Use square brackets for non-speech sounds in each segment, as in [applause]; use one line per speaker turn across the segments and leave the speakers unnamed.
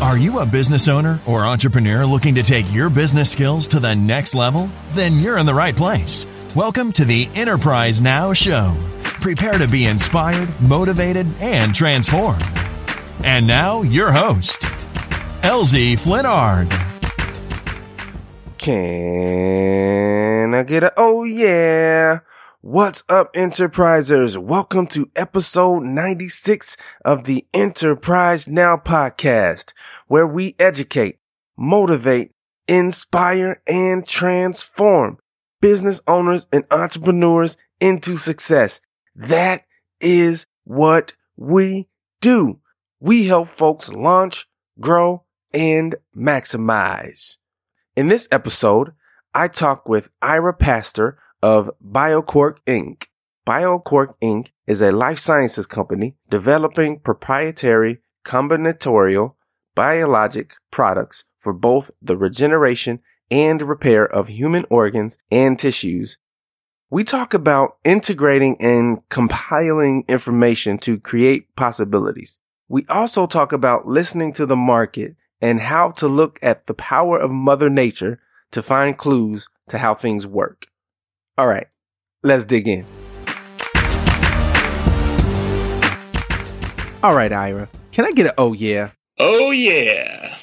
Are you a business owner or entrepreneur looking to take your business skills to the next level? Then you're in the right place. Welcome to the Enterprise Now Show. Prepare to be inspired, motivated, and transformed. And now, your host, LZ Flinnard.
Can I get a oh yeah? What's up, enterprisers? Welcome to episode 96 of the Enterprise Now podcast, where we educate, motivate, inspire, and transform business owners and entrepreneurs into success. That is what we do. We help folks launch, grow, and maximize. In this episode, I talk with Ira Pastor of BioQuark Inc. BioQuark Inc. is a life sciences company developing proprietary combinatorial biologic products for both the regeneration and repair of human organs and tissues. We talk about integrating and compiling information to create possibilities. We also talk about listening to the market and how to look at the power of Mother Nature to find clues to how things work. All right, let's dig in. All right, Ira, can I get an oh yeah?
Oh yeah.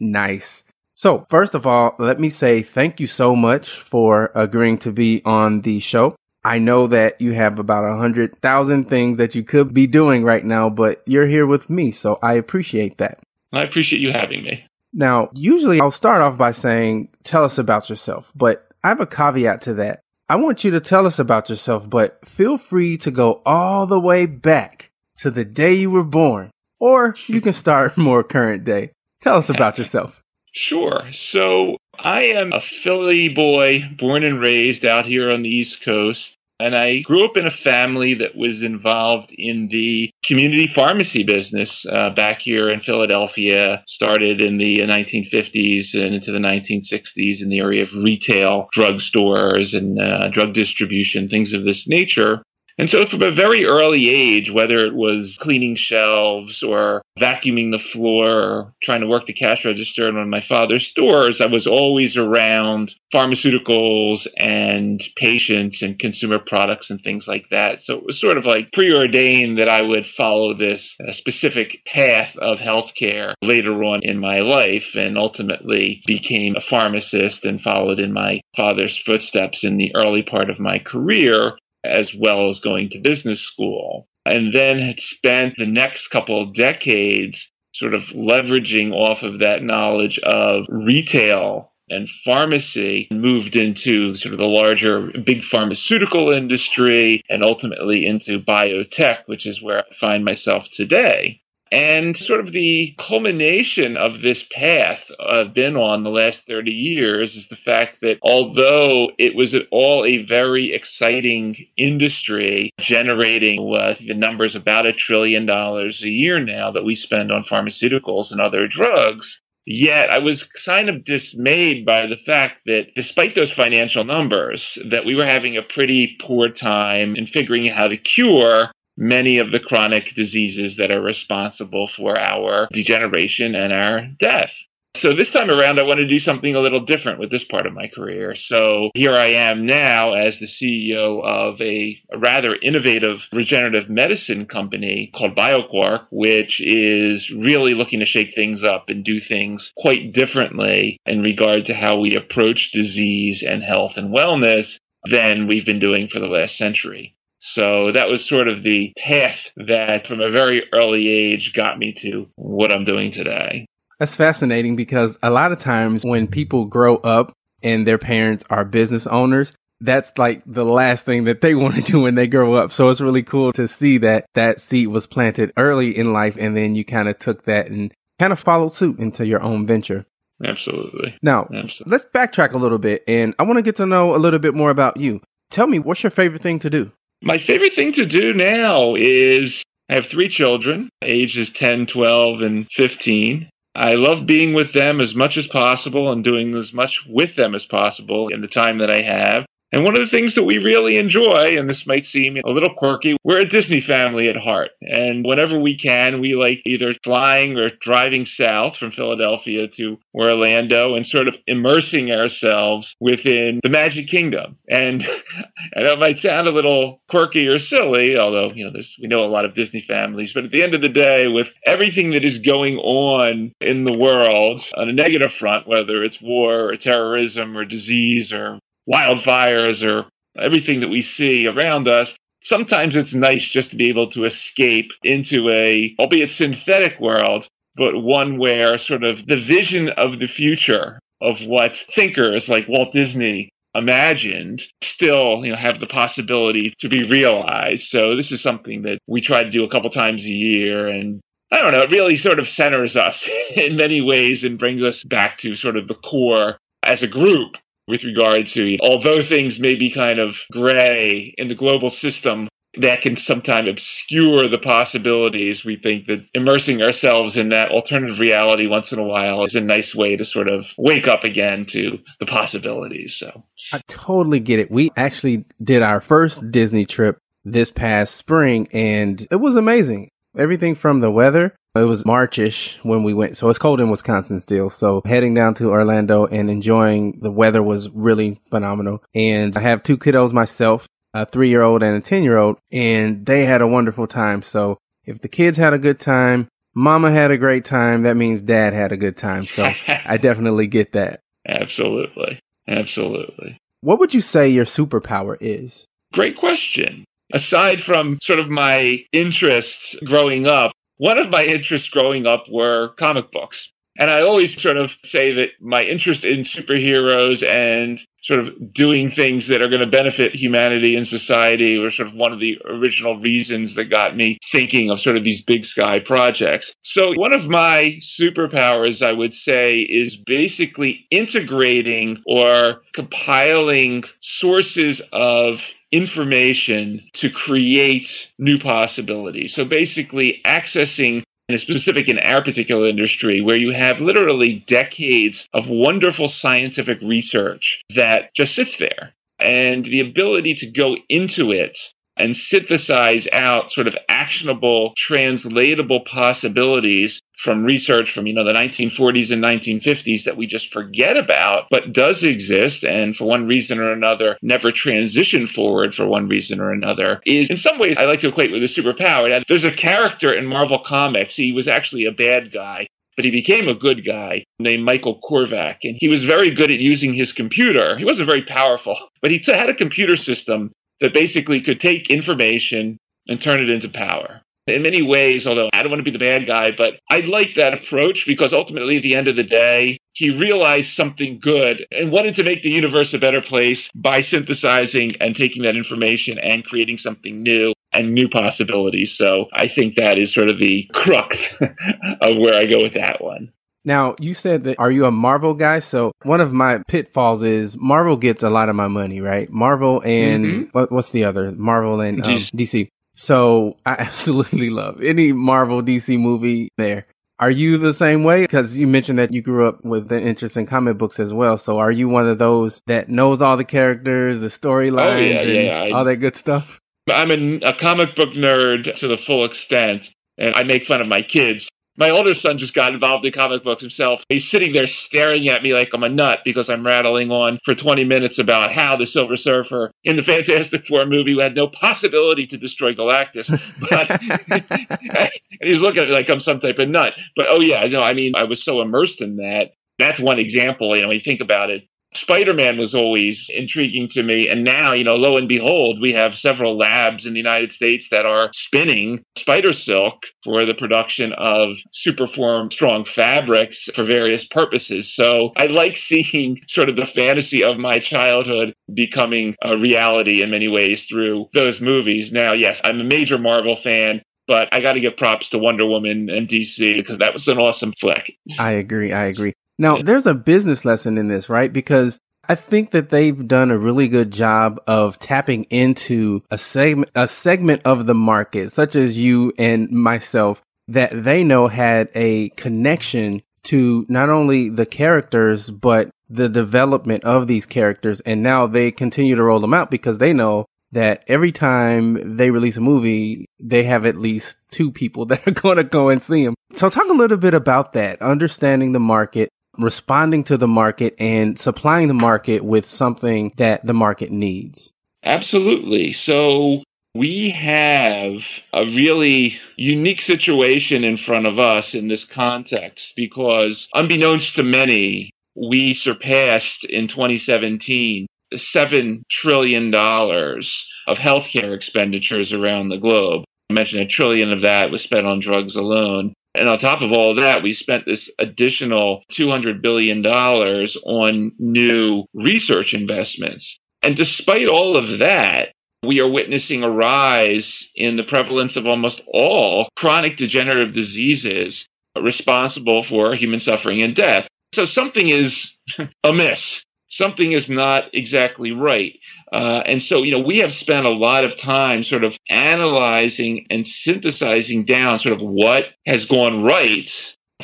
Nice. So, first of all, let me say thank you so much for agreeing to be on the show. I know that you have about a hundred thousand things that you could be doing right now, but you're here with me, so I appreciate that.
I appreciate you having me.
Now, usually I'll start off by saying, tell us about yourself, but I have a caveat to that. I want you to tell us about yourself, but feel free to go all the way back to the day you were born, or you can start [laughs] more current day. Tell us about yourself.
Sure. So I am a Philly boy, born and raised out here on the East Coast. And I grew up in a family that was involved in the community pharmacy business uh, back here in Philadelphia. Started in the 1950s and into the 1960s in the area of retail, drugstores, and uh, drug distribution, things of this nature. And so, from a very early age, whether it was cleaning shelves or vacuuming the floor or trying to work the cash register in one of my father's stores, I was always around pharmaceuticals and patients and consumer products and things like that. So, it was sort of like preordained that I would follow this uh, specific path of healthcare later on in my life and ultimately became a pharmacist and followed in my father's footsteps in the early part of my career as well as going to business school. And then had spent the next couple of decades sort of leveraging off of that knowledge of retail and pharmacy moved into sort of the larger big pharmaceutical industry and ultimately into biotech, which is where I find myself today. And sort of the culmination of this path I've been on the last 30 years is the fact that although it was all a very exciting industry, generating what the numbers about a trillion dollars a year now that we spend on pharmaceuticals and other drugs, Yet I was kind of dismayed by the fact that despite those financial numbers, that we were having a pretty poor time in figuring out how to cure many of the chronic diseases that are responsible for our degeneration and our death. So this time around, I want to do something a little different with this part of my career. So here I am now as the CEO of a, rather innovative regenerative medicine company called BioQuark, which is really looking to shake things up and do things quite differently in regard to how we approach disease and health and wellness than we've been doing for the last century. So that was sort of the path that from a very early age got me to what I'm doing today.
That's fascinating because a lot of times when people grow up and their parents are business owners, that's like the last thing that they [laughs] want to do when they grow up. So it's really cool to see that that seed was planted early in life and then you kind of took that and kind of followed suit into your own venture.
Absolutely.
Now,
Absolutely.
let's backtrack a little bit and I want to get to know a little bit more about you. Tell me, what's your favorite thing to do?
My favorite thing to do now is I have three children, ages 10, 12, and 15. I love being with them as much as possible and doing as much with them as possible in the time that I have. And one of the things that we really enjoy, and this might seem a little quirky, we're a Disney family at heart. And whenever we can, we like either flying or driving south from Philadelphia to Orlando and sort of immersing ourselves within the Magic Kingdom. And [laughs] I it might sound a little quirky or silly, although, you know, there's, we know a lot of Disney families, but at the end of the day, with everything that is going on in the world on a negative front, whether it's war or terrorism or disease or wildfires or everything that we see around us, sometimes it's nice just to be able to escape into a, albeit synthetic world, but one where sort of the vision of the future of what thinkers like Walt Disney imagined still you know have the possibility to be realized. So this is something that we try to do a couple times a year and I don't know, it really sort of centers us [laughs] in many ways and brings us back to sort of the core as a group with regard to, although things may be kind of gray in the global system, that can sometimes obscure the possibilities. We think that immersing ourselves in that alternative reality once in a while is a nice way to sort of wake up again to the possibilities. So
I totally get it. We actually did our first Disney trip this past spring and it was amazing. Everything from the weather it was Marchish when we went. So it's cold in Wisconsin still. So heading down to Orlando and enjoying the weather was really phenomenal. And I have two kiddos myself, a three year old and a 10 year old, and they had a wonderful time. So if the kids had a good time, mama had a great time, that means dad had a good time. So I [laughs] definitely get that.
Absolutely. Absolutely.
What would you say your superpower is?
Great question. Aside from sort of my interests growing up, one of my interests growing up were comic books. And I always sort of say that my interest in superheroes and sort of doing things that are going to benefit humanity and society were sort of one of the original reasons that got me thinking of sort of these big sky projects. So, one of my superpowers, I would say, is basically integrating or compiling sources of information to create new possibilities. So basically, accessing and specific in our particular industry, where you have literally decades of wonderful scientific research that just sits there. And the ability to go into it and synthesize out sort of actionable, translatable possibilities from research from you know the 1940s and 1950s that we just forget about but does exist and for one reason or another never transition forward for one reason or another is in some ways I like to equate with a superpower. There's a character in Marvel Comics. He was actually a bad guy but he became a good guy named Michael Korvac. And he was very good at using his computer. He wasn't very powerful, but he had a computer system that basically could take information and turn it into power in many ways, although I don't want to be the bad guy, but I like that approach because ultimately, at the end of the day, he realized something good and wanted to make the universe a better place by synthesizing and taking that information and creating something new and new possibilities. So I think that is sort of the [laughs] crux [laughs] of where I go with that one.
Now, you said that are you a Marvel guy? So one of my pitfalls is Marvel gets a lot of my money, right? Marvel and mm-hmm. what, what's the other? Marvel and um, DC. So [laughs] I absolutely love any Marvel DC movie there. Are you the same way? Because you mentioned that you grew up with an interest in comic books as well. So are you one of those that knows all the characters, the storylines, oh, yeah, yeah, yeah. all that good stuff?
I'm a, a comic book nerd to the full extent, and I make fun of my kids my older son just got involved in comic books himself. He's sitting there staring at me like I'm a nut because I'm rattling on for 20 minutes about how the Silver Surfer in the Fantastic Four movie had no possibility to destroy Galactus. [laughs] But [laughs] and he's looking at me like I'm some type of nut. But oh yeah, no, I mean I was so immersed in that. That's one example. You know, when you think about it, Spider Man was always intriguing to me. And now, you know, lo and behold, we have several labs in the United States that are spinning spider silk for the production of superform strong fabrics for various purposes. So I like [laughs] seeing sort of the fantasy of my childhood becoming a reality in many ways through those movies. Now, yes, I'm a major Marvel fan. But I got to give props to Wonder Woman and DC because that was an awesome flick.
I agree. I agree. Now, there's a business lesson in this, right? Because I think that they've done a really good job of tapping into a segment, a segment of the market, such as you and myself, that they know had a connection to not only the characters, but the development of these characters. And now they continue to roll them out because they know that every time they release a movie, they have at least two people [laughs] that are going to go and see them. So talk a little bit about that, understanding the market, responding to the market and supplying the market with something that the market needs.
Absolutely. So we have a really unique situation in front of us in this context because, unbeknownst to many, we surpassed in 2017 $7 trillion of healthcare expenditures around the globe. I mentioned a trillion of that was spent on drugs alone. And on top of all that, we spent this additional $200 billion on new research investments. And despite all of that, we are witnessing a rise in the prevalence of almost all chronic degenerative diseases responsible for human suffering and death. So something is [laughs] amiss. Something is not exactly right. Uh, and so, you know, we have spent a lot of time sort of analyzing and synthesizing down sort of what has gone right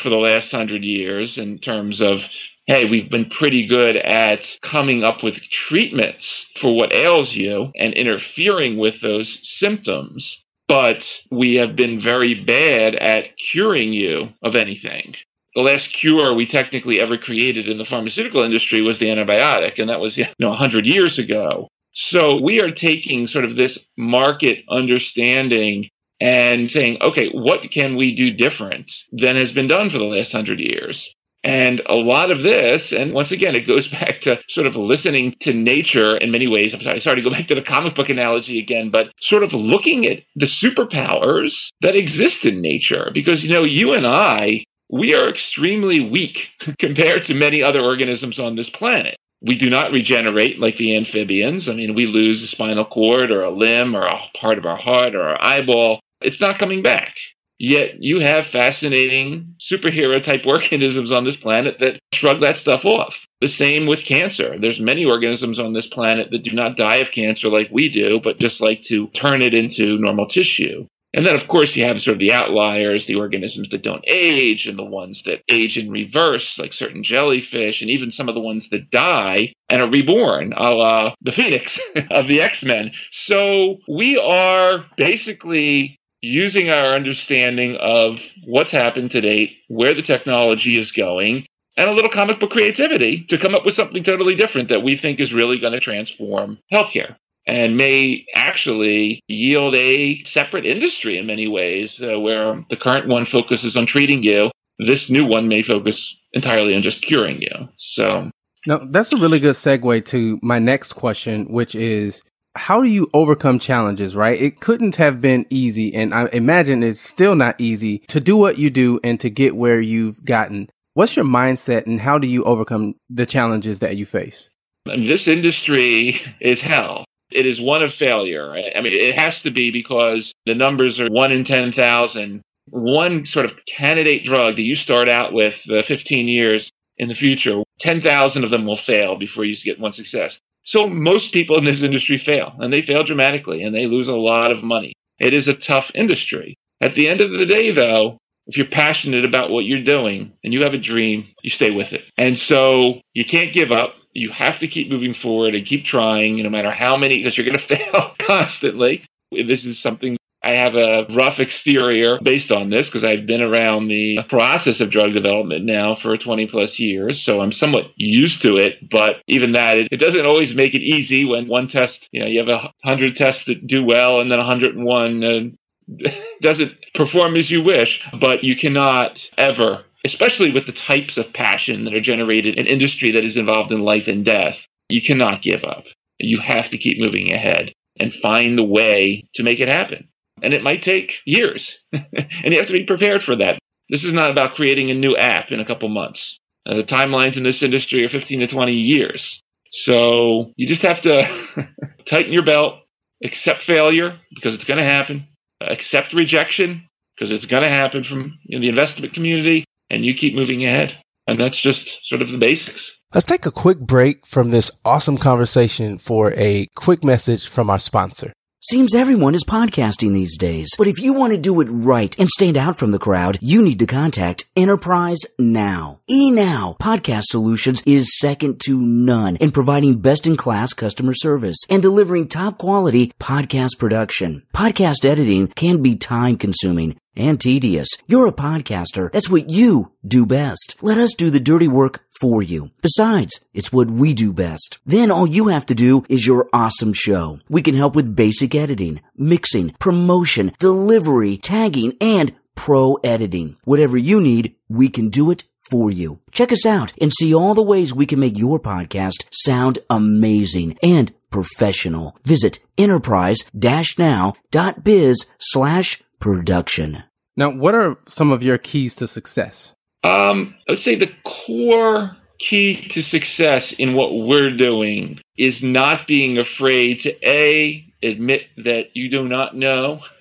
for the last hundred years in terms of hey, we've been pretty good at coming up with treatments for what ails you and interfering with those symptoms, but we have been very bad at curing you of anything. The last cure we technically ever created in the pharmaceutical industry was the antibiotic, and that was you know 100 years ago. So we are taking sort of this market understanding and saying, okay, what can we do different than has been done for the last hundred years? And a lot of this, and once again, it goes [laughs] back to sort of listening to nature in many ways. I'm sorry, sorry to go back to the comic book analogy again, but sort of looking at the superpowers that exist in nature. Because, you know, you and I, we are extremely weak [laughs] compared to many other organisms on this planet we do not regenerate like the amphibians. I mean, we lose a spinal cord or a limb or a part of our heart or our eyeball. It's not coming back. Yet you have fascinating superhero type organisms on this planet that shrug that stuff off. The same with cancer. There's many organisms on this planet that do not die of cancer like we do, but just like to turn it into normal tissue. And then, of course, you have sort of the outliers, the organisms that don't age, and the ones that age in reverse, like certain jellyfish, and even some of the ones that die and are reborn, a la the Phoenix [laughs] of the X Men. So we are basically using our understanding of what's happened to date, where the technology is going, and a little comic book creativity to come up with something totally different that we think is really going to transform healthcare and may actually yield a separate industry in many ways, uh, where the current one focuses on treating you. This new one may focus entirely on just curing you. So,
now that's a really good segue to my next question, which is how do you overcome challenges, right? It couldn't have been easy. And I imagine it's still not easy to do what you do and to get where you've gotten. What's your mindset and how do you overcome the challenges that you face?
This industry is hell it is one of failure. I mean, it has to be because the numbers are one in 10,000. One sort of candidate drug that you start out with uh, 15 years in the future, 10,000 of them will fail before you get one success. So most people in this industry fail, and they fail dramatically, and they lose a lot of money. It is a tough industry. At the end of the day, though, if you're passionate about what you're doing and you have a dream, you stay with it. And so you can't give up you have to keep moving forward and keep trying, no matter how many, because you're going [laughs] to fail constantly. This is something I have a rough exterior based on this because I've been around the process of drug development now for 20 plus years. So I'm somewhat used to it. But even that, it, it doesn't always make it easy when one test, you know, you have a 100 tests that do well and then 101 uh, [laughs] doesn't perform as you wish. But you cannot ever especially with the types of passion that are generated in industry that is involved in life and death, you cannot give up. You have to keep moving ahead and find the way to make it happen. And it might take years, [laughs] and you have to be prepared for that. This is not about creating a new app in a couple months. Uh, the timelines in this industry are 15 to 20 years. So you just have to [laughs] tighten your belt, accept failure because it's going to happen, accept rejection because it's going to happen from you know, the investment community, and you keep moving ahead. And that's just sort of the basics.
Let's take a quick break from this awesome conversation for a quick message from our sponsor.
Seems everyone is podcasting these days. But if you want to do it right and stand out from the crowd, you need to contact Enterprise Now. eNow Podcast Solutions is second to none in providing best in class customer service and delivering top quality podcast production. Podcast editing can be time consuming and tedious. You're a podcaster. That's what you do best. Let us do the dirty work for you. Besides, it's what we do best. Then all you have to do is your awesome show. We can help with basic editing, mixing, promotion, delivery, tagging, and pro editing. Whatever you need, we can do it for you. Check us out and see all the ways we can make your podcast sound amazing and professional. Visit enterprise-now.biz slash production.
Now, what are some of your keys to success?
Um, I would say the core key to success in what we're doing is not being afraid to A, admit that you do not know [laughs]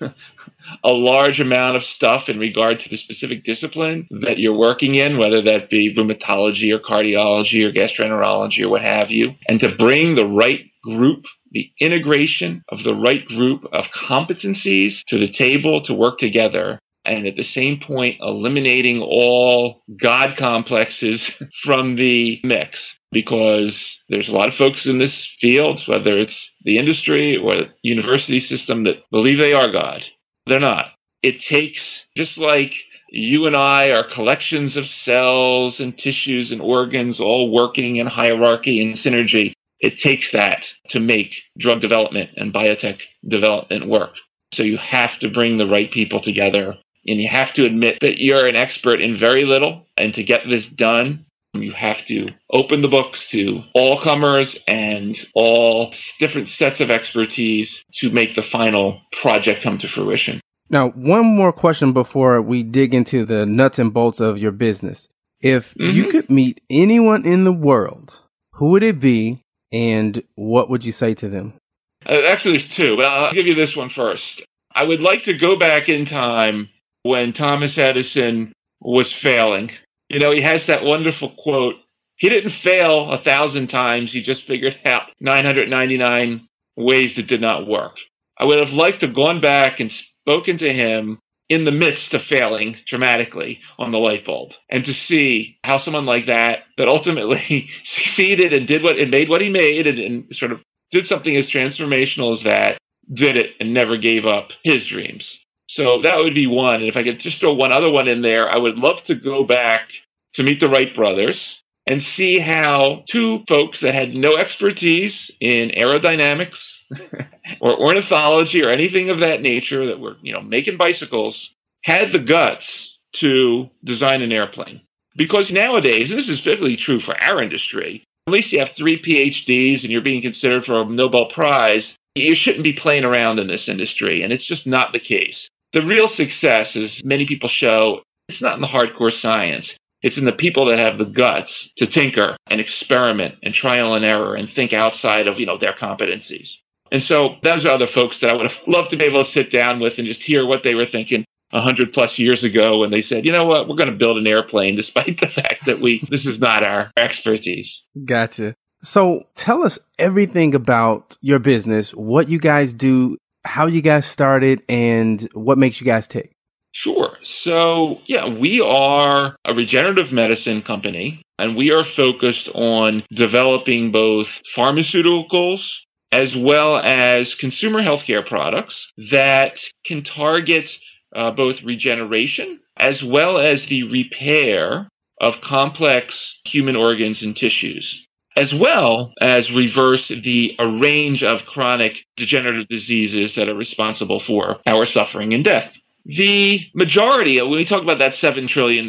a large amount of stuff in regard to the specific discipline that you're working in, whether that be rheumatology or cardiology or gastroenterology or what have you, and to bring the right group the integration of the right group of competencies to the table to work together and at the same point eliminating all God complexes [laughs] from the mix because there's a lot of folks in this field, whether it's the industry or the university system, that believe they are God. They're not. It takes, just like you and I are collections of cells and tissues and organs all working in hierarchy and synergy. It takes that to make drug development and biotech development work. So you have to bring the right people together and you have to admit that you're an expert in very little. And to get this done, you have to open the books to all comers and all different sets of expertise to make the final project come to fruition.
Now, one more question before we dig into the nuts and bolts of your business. If mm-hmm. you could meet anyone in the world, who would it be and what would you say to them?
Uh, actually, there's two, but I'll give you this one first. I would like to go back in time when Thomas Edison was failing. You know, he has that wonderful quote he didn't fail a thousand times, he just figured out 999 ways that did not work. I would have liked to have gone back and spoken to him in the midst of failing dramatically on the light bulb. And to see how someone like that that ultimately [laughs] succeeded and did what and made what he made and, and sort of did something as transformational as that did it and never gave up his dreams. So that would be one. And if I could just throw one other one in there, I would love to go back to meet the Wright brothers and see how two folks that had no expertise in aerodynamics [laughs] or ornithology or anything of that nature that were, you know, making bicycles had the guts to design an airplane. Because nowadays, and this is particularly true for our industry, at least you have three PhDs and you're being considered for a Nobel Prize, you shouldn't be playing around in this industry. And it's just not the case. The real success, as many people show, it's not in the hardcore science. It's in the people that have the guts to tinker and experiment and trial and error and think outside of, you know, their competencies. And so those are other folks that I would have loved to be able to sit down with and just hear what they were thinking a hundred plus years ago when they said, you know what, we're going to build an airplane despite the [laughs] fact that we this is not our expertise.
Gotcha. So tell us everything about your business, what you guys do how you guys started and what makes you guys tick.
Sure. So, yeah, we are a regenerative medicine company and we are focused on developing both pharmaceuticals as well as consumer healthcare products that can target uh, both regeneration as well as the repair of complex human organs and tissues as well as reverse the a range of chronic degenerative diseases that are responsible for our suffering and death. The majority, when we talked about that $7 trillion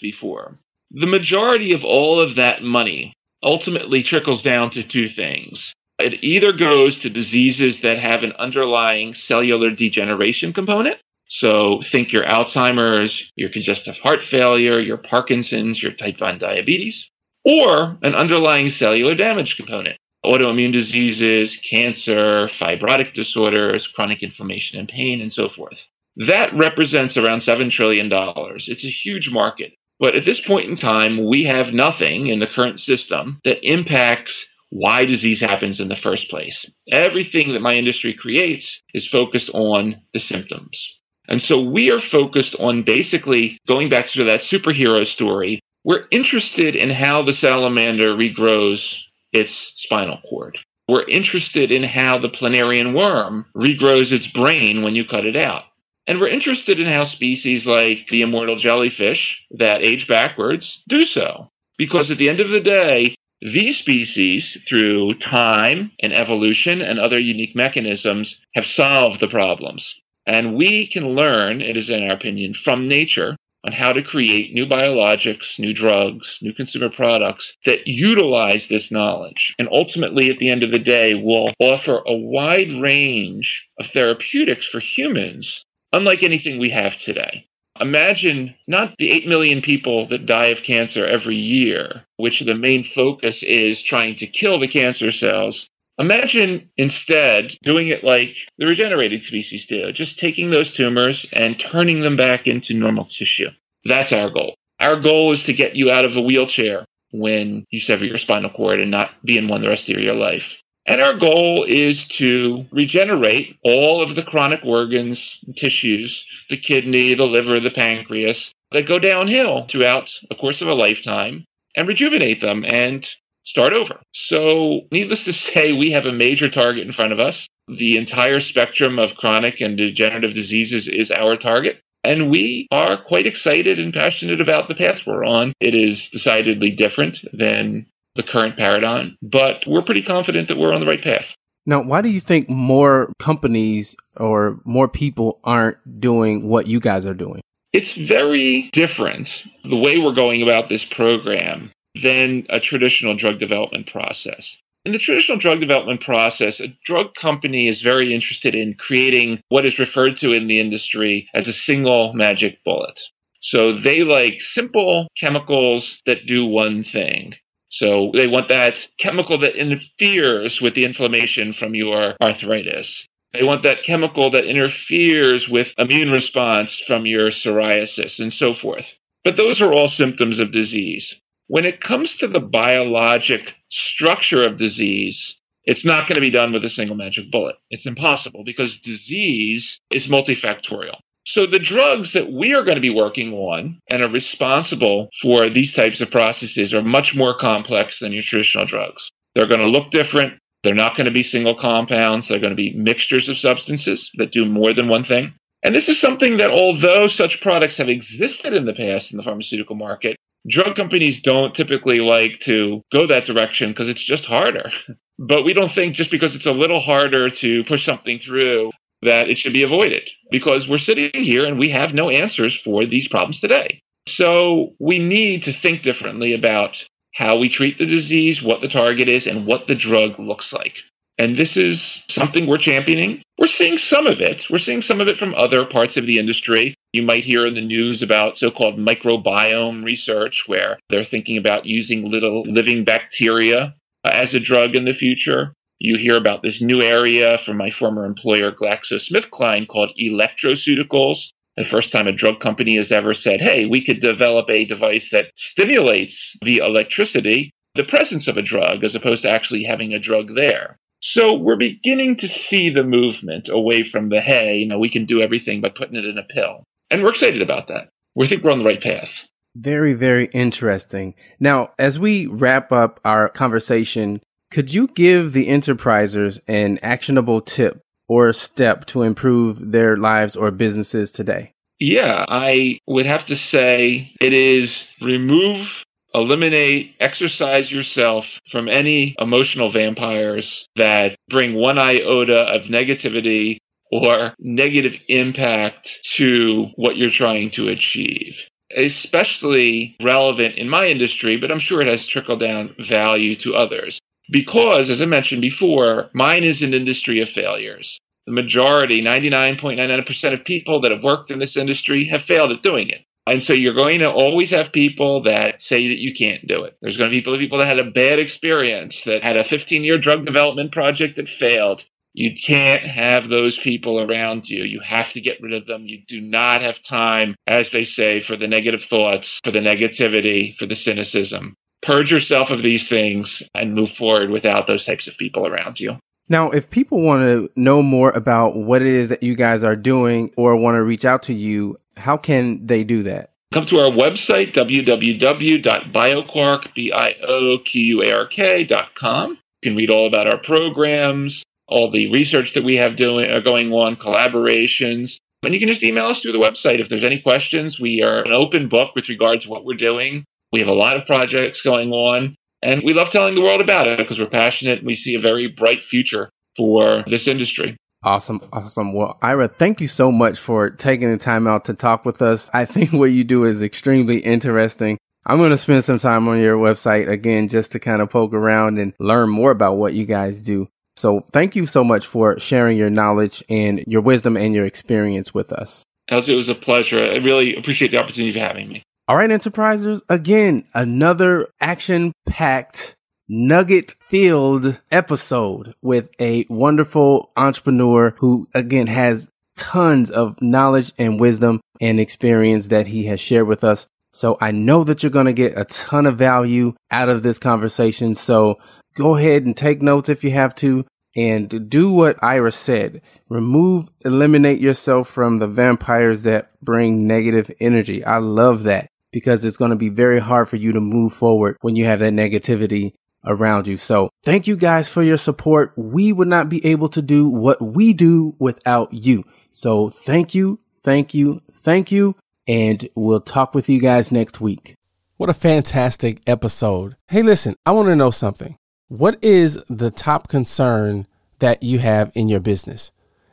before, the majority of all of that money ultimately trickles down to two things. It either goes to diseases that have an underlying cellular degeneration component. So think your Alzheimer's, your congestive heart failure, your Parkinson's, your type 1 diabetes or an underlying cellular damage component. autoimmune diseases, cancer, fibrotic disorders, chronic inflammation and pain, and so forth. That represents around $7 trillion. It's a huge market. But at this point in time, we have nothing in the current system that impacts why disease happens in the first place. Everything that my industry creates is focused on the symptoms. And so we are focused on basically going back to that superhero story. We're interested in how the salamander regrows its spinal cord. We're interested in how the planarian worm regrows its brain when you cut it out. And we're interested in how species like the immortal jellyfish that age backwards do so. Because at the end of the day, these species, through time and evolution and other unique mechanisms, have solved the problems. And we can learn, it is in our opinion, from nature on how to create new biologics, new drugs, new consumer products that utilize this knowledge. And ultimately, at the end of the day, will offer a wide range of therapeutics for humans, unlike anything we have today. Imagine not the 8 million people that die of cancer every year, which the main focus is trying to kill the cancer cells. Imagine instead doing it like the regenerated species do, just taking those tumors and turning them back into normal tissue. That's our goal. Our goal is to get you out of a wheelchair when you sever your spinal cord and not be in one the rest of your life. And our goal is to regenerate all of the chronic organs tissues, the kidney, the liver, the pancreas, that go downhill throughout the course of a lifetime and rejuvenate them and start over. So, needless to say, we have a major target in front of us. The entire spectrum of chronic and degenerative diseases is our target. And we are quite excited and passionate about the path we're on. It is decidedly different than the current paradigm, but we're pretty confident that we're on the right path.
Now, why do you think more companies or more people aren't doing what you guys are doing?
It's very different the way we're going about this program than a traditional drug development process. In the traditional drug development process, a drug company is very interested in creating what is referred to in the industry as a single magic bullet. So they like simple chemicals that do one thing. So they want that chemical that interferes with the inflammation from your arthritis. They want that chemical that interferes with immune response from your psoriasis and so forth. But those are all symptoms of disease. When it comes to the biologic structure of disease, it's not going to be done with a single magic bullet. It's impossible because disease is multifactorial. So the drugs that we are going to be working on and are responsible for these types of processes are much more complex than your traditional drugs. They're going to look different. They're not going to be single compounds. They're going to be mixtures of substances that do more than one thing. And this is something that, although such products have existed in the past in the pharmaceutical market, drug companies don't typically like to go that direction because it's just harder. [laughs] But we don't think just because it's a little harder to push something through that it should be avoided because we're sitting here and we have no answers for these problems today. So we need to think differently about how we treat the disease, what the target is, and what the drug looks like. And this is something we're championing. We're seeing some of it. We're seeing some of it from other parts of the industry. You might hear in the news about so called microbiome research, where they're thinking about using little living bacteria uh, as a drug in the future. You hear about this new area from my former employer, GlaxoSmithKline, called electroceuticals. The first time a drug company has ever said, hey, we could develop a device that stimulates the electricity, the presence of a drug, as opposed to actually having a drug there. So we're beginning to see the movement away from the, hey, you know, we can do everything by putting it in a pill. And we're excited about that. We think we're on the right path.
Very, very interesting. Now, as we wrap up our conversation, could you give the enterprisers an actionable tip or a step to improve their lives or businesses today?
Yeah, I would have to say it is remove, eliminate, exercise yourself from any emotional vampires that bring one iota of negativity or negative impact to what you're trying to achieve especially relevant in my industry, but I'm sure it has trickle down value to others. Because, as I mentioned before, mine is an industry of failures. The majority, 99.99% of people that have worked in this industry have failed at doing it. And so you're going to always have people that say that you can't do it. There's going to be people, that had a bad experience, that had a 15 year drug development project that failed. You can't have those people around you. You have to get rid of them. You do not have time, as they say, for the negative thoughts, for the negativity, for the cynicism. Purge yourself of these things and move forward without those types of people around you.
Now, if people want to know more about what it is that you guys are doing or want to reach out to you, how can they do that?
Come to our website, www.bioquark.com. You can read all about our programs, all the research that we have doing uh, going on, collaborations. And you can just email us through the website if there's any questions. We are an open book with regards to what we're doing. We have a lot of projects going on. And we love telling the world about it because we're passionate and we see a very bright future for this industry.
Awesome. Awesome. Well, Ira, thank you so much for taking the time out to talk with us. I think what you do is extremely interesting. I'm going to spend some time on your website again just to kind of poke around and learn more about what you guys do. So thank you so much for sharing your knowledge and your wisdom and your experience with us.
It was a pleasure. I really appreciate the opportunity for having me.
All right, Enterprisers, again, another action packed, nugget filled episode with a wonderful entrepreneur who, again, has tons of knowledge and wisdom and experience that he has shared with us. So I know that you're going to get a ton of value out of this conversation. So go ahead and take notes if you have to and do what Ira said. Remove, eliminate yourself from the vampires that bring negative energy. I love that because it's going to be very hard for you to move forward when you have that negativity around you. So thank you guys for your support. We would not be able to do what we do without you. So thank you, thank you, thank you. And we'll talk with you guys next week. What a fantastic episode. Hey, listen, I want to know something. What is the top concern that you have in your business?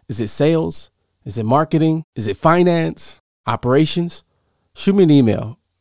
Is it sales? Is it marketing? Is it finance? Operations? Shoot me an email